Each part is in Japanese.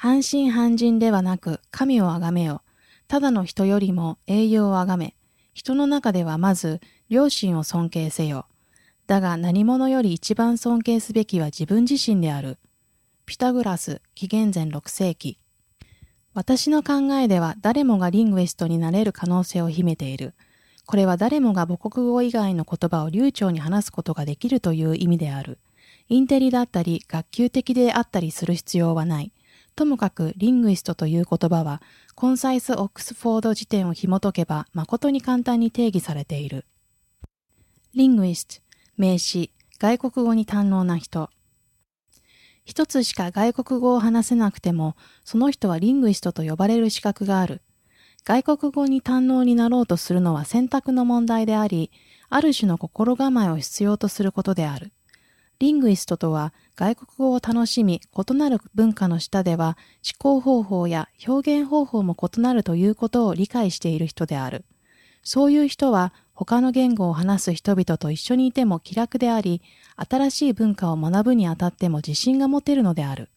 半信半人ではなく神をあがめよ。ただの人よりも栄養をあがめ。人の中ではまず両親を尊敬せよ。だが何者より一番尊敬すべきは自分自身である。ピタグラス、紀元前6世紀。私の考えでは誰もがリングイストになれる可能性を秘めている。これは誰もが母国語以外の言葉を流暢に話すことができるという意味である。インテリだったり学級的であったりする必要はない。ともかくリングイストという言葉は、コンサイス・オックスフォード辞典を紐解けば誠に簡単に定義されている。リングイスト、名詞、外国語に堪能な人。一つしか外国語を話せなくても、その人はリングイストと呼ばれる資格がある。外国語に堪能になろうとするのは選択の問題であり、ある種の心構えを必要とすることである。リングイストとは外国語を楽しみ、異なる文化の下では思考方法や表現方法も異なるということを理解している人である。そういう人は他の言語を話す人々と一緒にいても気楽であり、新しい文化を学ぶにあたっても自信が持てるのである。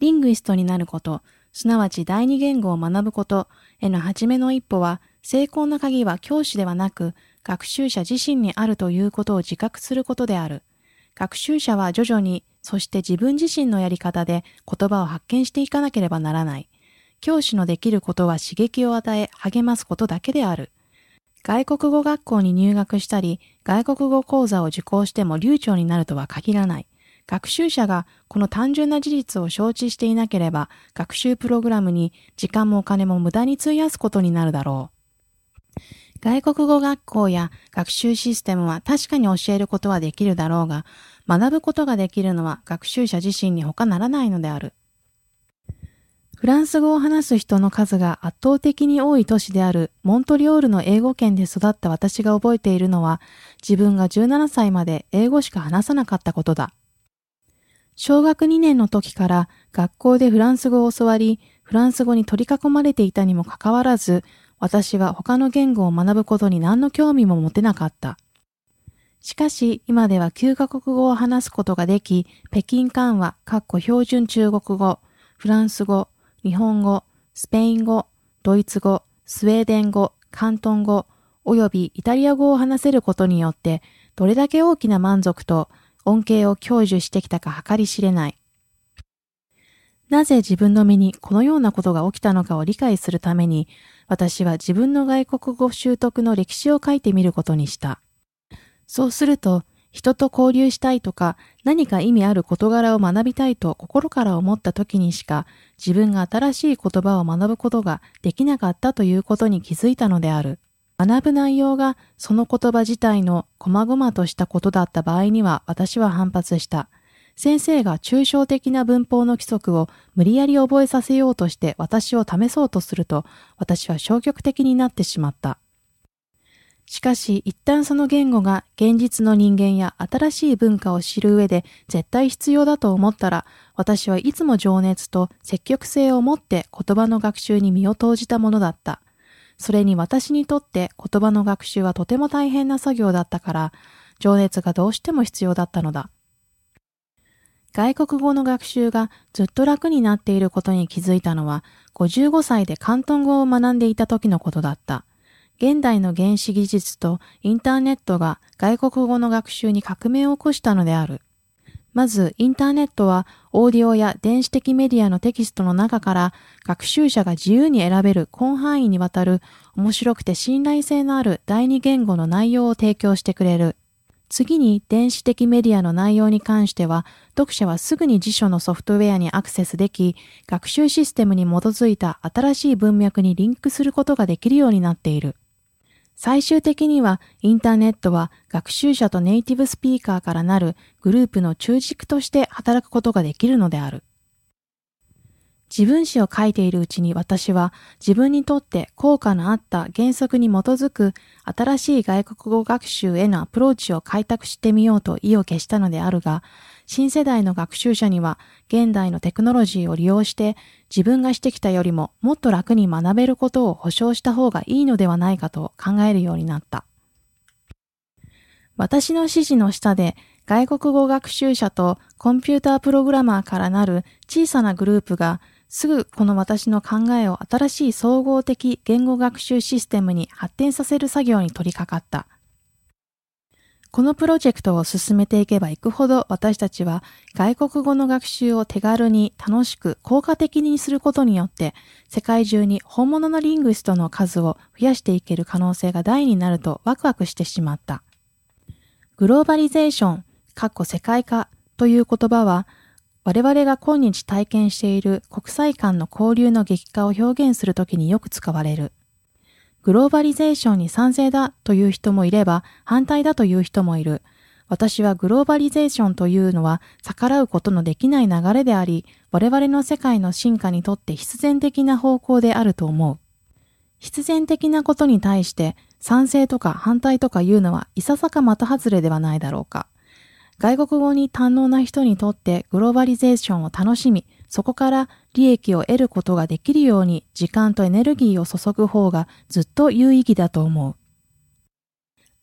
リングイストになること、すなわち第二言語を学ぶことへの初めの一歩は、成功の鍵は教師ではなく、学習者自身にあるということを自覚することである。学習者は徐々に、そして自分自身のやり方で言葉を発見していかなければならない。教師のできることは刺激を与え、励ますことだけである。外国語学校に入学したり、外国語講座を受講しても流暢になるとは限らない。学習者がこの単純な事実を承知していなければ、学習プログラムに時間もお金も無駄に費やすことになるだろう。外国語学校や学習システムは確かに教えることはできるだろうが、学ぶことができるのは学習者自身に他ならないのである。フランス語を話す人の数が圧倒的に多い都市であるモントリオールの英語圏で育った私が覚えているのは、自分が17歳まで英語しか話さなかったことだ。小学2年の時から学校でフランス語を教わり、フランス語に取り囲まれていたにもかかわらず、私は他の言語を学ぶことに何の興味も持てなかった。しかし、今では9カ国語を話すことができ、北京間話、かっこ標準中国語、フランス語、日本語、スペイン語、ドイツ語、スウェーデン語、関東語、およびイタリア語を話せることによって、どれだけ大きな満足と恩恵を享受してきたか計り知れない。なぜ自分の身にこのようなことが起きたのかを理解するために、私は自分の外国語習得の歴史を書いてみることにした。そうすると、人と交流したいとか、何か意味ある事柄を学びたいと心から思った時にしか、自分が新しい言葉を学ぶことができなかったということに気づいたのである。学ぶ内容がその言葉自体の細々としたことだった場合には私は反発した。先生が抽象的な文法の規則を無理やり覚えさせようとして私を試そうとすると、私は消極的になってしまった。しかし、一旦その言語が現実の人間や新しい文化を知る上で絶対必要だと思ったら、私はいつも情熱と積極性を持って言葉の学習に身を投じたものだった。それに私にとって言葉の学習はとても大変な作業だったから、情熱がどうしても必要だったのだ。外国語の学習がずっと楽になっていることに気づいたのは、55歳で広東語を学んでいた時のことだった。現代の原子技術とインターネットが外国語の学習に革命を起こしたのである。まず、インターネットはオーディオや電子的メディアのテキストの中から学習者が自由に選べる広範囲にわたる面白くて信頼性のある第二言語の内容を提供してくれる。次に電子的メディアの内容に関しては、読者はすぐに辞書のソフトウェアにアクセスでき、学習システムに基づいた新しい文脈にリンクすることができるようになっている。最終的には、インターネットは学習者とネイティブスピーカーからなるグループの中軸として働くことができるのである。自分史を書いているうちに私は自分にとって効果のあった原則に基づく新しい外国語学習へのアプローチを開拓してみようと意を決したのであるが、新世代の学習者には現代のテクノロジーを利用して自分がしてきたよりももっと楽に学べることを保証した方がいいのではないかと考えるようになった。私の指示の下で外国語学習者とコンピュータープログラマーからなる小さなグループがすぐこの私の考えを新しい総合的言語学習システムに発展させる作業に取り掛かった。このプロジェクトを進めていけばいくほど私たちは外国語の学習を手軽に楽しく効果的にすることによって世界中に本物のリングストの数を増やしていける可能性が大になるとワクワクしてしまった。グローバリゼーション、かっこ世界化という言葉は我々が今日体験している国際間の交流の激化を表現するときによく使われる。グローバリゼーションに賛成だという人もいれば反対だという人もいる。私はグローバリゼーションというのは逆らうことのできない流れであり、我々の世界の進化にとって必然的な方向であると思う。必然的なことに対して賛成とか反対とか言うのはいささか的外れではないだろうか。外国語に堪能な人にとってグローバリゼーションを楽しみ、そこから利益を得ることができるように時間とエネルギーを注ぐ方がずっと有意義だと思う。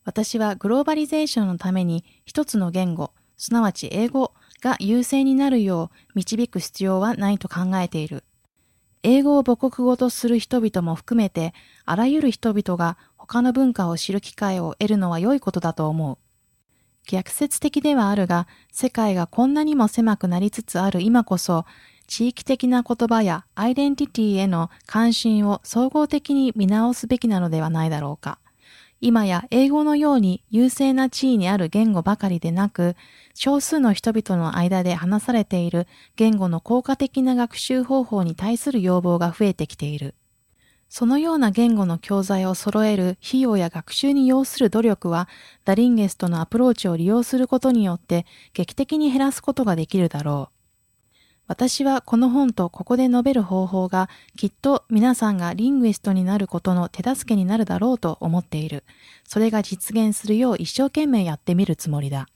私はグローバリゼーションのために一つの言語、すなわち英語が優勢になるよう導く必要はないと考えている。英語を母国語とする人々も含めて、あらゆる人々が他の文化を知る機会を得るのは良いことだと思う。逆説的ではあるが、世界がこんなにも狭くなりつつある今こそ、地域的な言葉やアイデンティティへの関心を総合的に見直すべきなのではないだろうか。今や英語のように優勢な地位にある言語ばかりでなく、少数の人々の間で話されている言語の効果的な学習方法に対する要望が増えてきている。そのような言語の教材を揃える費用や学習に要する努力は、ダリンゲストのアプローチを利用することによって劇的に減らすことができるだろう。私はこの本とここで述べる方法がきっと皆さんがリングイストになることの手助けになるだろうと思っている。それが実現するよう一生懸命やってみるつもりだ。